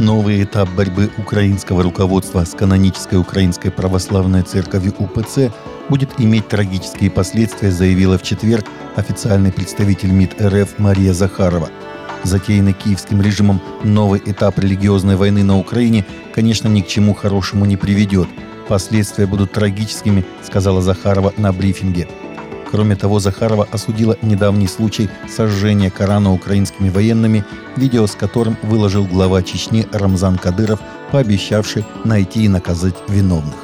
Новый этап борьбы украинского руководства с канонической украинской православной церковью УПЦ будет иметь трагические последствия, заявила в четверг официальный представитель МИД РФ Мария Захарова. Затеянный киевским режимом новый этап религиозной войны на Украине, конечно, ни к чему хорошему не приведет. Последствия будут трагическими, сказала Захарова на брифинге. Кроме того, Захарова осудила недавний случай сожжения Корана украинскими военными, видео с которым выложил глава Чечни Рамзан Кадыров, пообещавший найти и наказать виновных.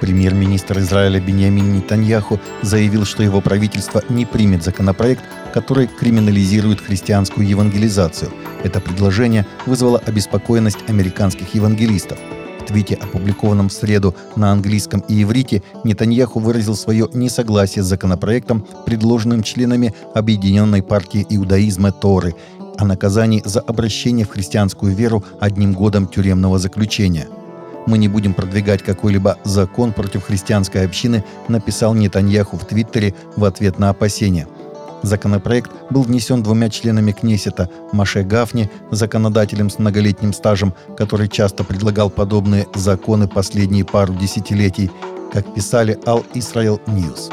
Премьер-министр Израиля Беньямин Нетаньяху заявил, что его правительство не примет законопроект, который криминализирует христианскую евангелизацию. Это предложение вызвало обеспокоенность американских евангелистов – твите, опубликованном в среду на английском и иврите, Нетаньяху выразил свое несогласие с законопроектом, предложенным членами Объединенной партии иудаизма Торы, о наказании за обращение в христианскую веру одним годом тюремного заключения. «Мы не будем продвигать какой-либо закон против христианской общины», написал Нетаньяху в Твиттере в ответ на опасения – Законопроект был внесен двумя членами Кнессета Моше Гафни, законодателем с многолетним стажем, который часто предлагал подобные законы последние пару десятилетий, как писали All Israel News.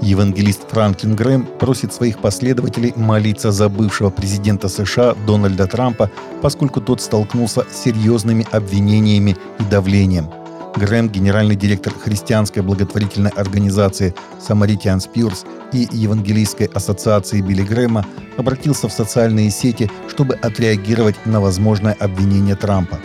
Евангелист Франклин Грэм просит своих последователей молиться за бывшего президента США Дональда Трампа, поскольку тот столкнулся с серьезными обвинениями и давлением – Грэм, генеральный директор христианской благотворительной организации Samaritan Spurs и Евангелийской ассоциации Билли Грэма, обратился в социальные сети, чтобы отреагировать на возможное обвинение Трампа.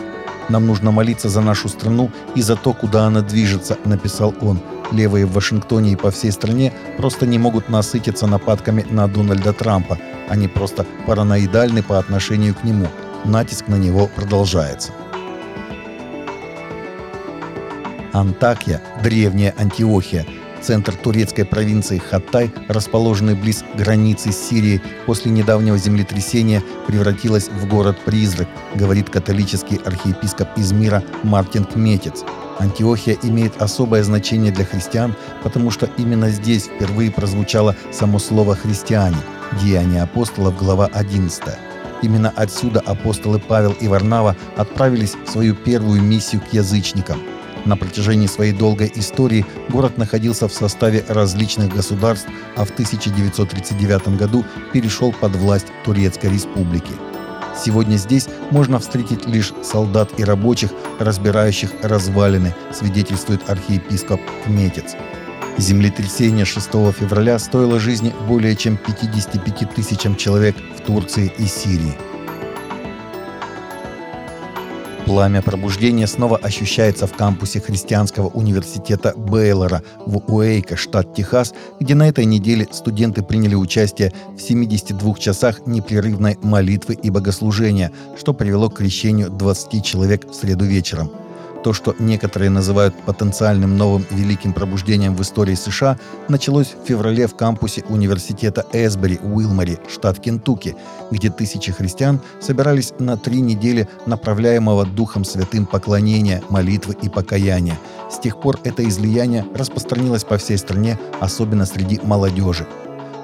«Нам нужно молиться за нашу страну и за то, куда она движется», — написал он. Левые в Вашингтоне и по всей стране просто не могут насытиться нападками на Дональда Трампа. Они просто параноидальны по отношению к нему. Натиск на него продолжается. Антакия, древняя Антиохия, центр турецкой провинции Хаттай, расположенный близ границы с Сирией, после недавнего землетрясения превратилась в город-призрак, говорит католический архиепископ Измира Мартин Кметец. Антиохия имеет особое значение для христиан, потому что именно здесь впервые прозвучало само слово «христиане» – Деяния апостолов, глава 11. Именно отсюда апостолы Павел и Варнава отправились в свою первую миссию к язычникам – на протяжении своей долгой истории город находился в составе различных государств, а в 1939 году перешел под власть Турецкой республики. Сегодня здесь можно встретить лишь солдат и рабочих, разбирающих развалины, свидетельствует архиепископ Кметец. Землетрясение 6 февраля стоило жизни более чем 55 тысячам человек в Турции и Сирии. Пламя пробуждения снова ощущается в кампусе христианского университета Бейлора в Уэйко, штат Техас, где на этой неделе студенты приняли участие в 72 часах непрерывной молитвы и богослужения, что привело к крещению 20 человек в среду вечером. То, что некоторые называют потенциальным новым великим пробуждением в истории США, началось в феврале в кампусе университета Эсбери, Уилмори, штат Кентукки, где тысячи христиан собирались на три недели направляемого Духом Святым поклонения, молитвы и покаяния. С тех пор это излияние распространилось по всей стране, особенно среди молодежи.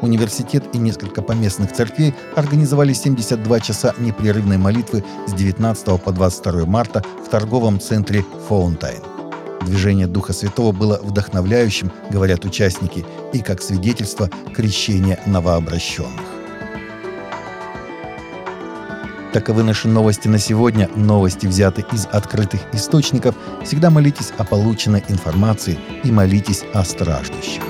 Университет и несколько поместных церквей организовали 72 часа непрерывной молитвы с 19 по 22 марта в торговом центре «Фаунтайн». Движение Духа Святого было вдохновляющим, говорят участники, и как свидетельство крещения новообращенных. Таковы наши новости на сегодня. Новости взяты из открытых источников. Всегда молитесь о полученной информации и молитесь о страждущих.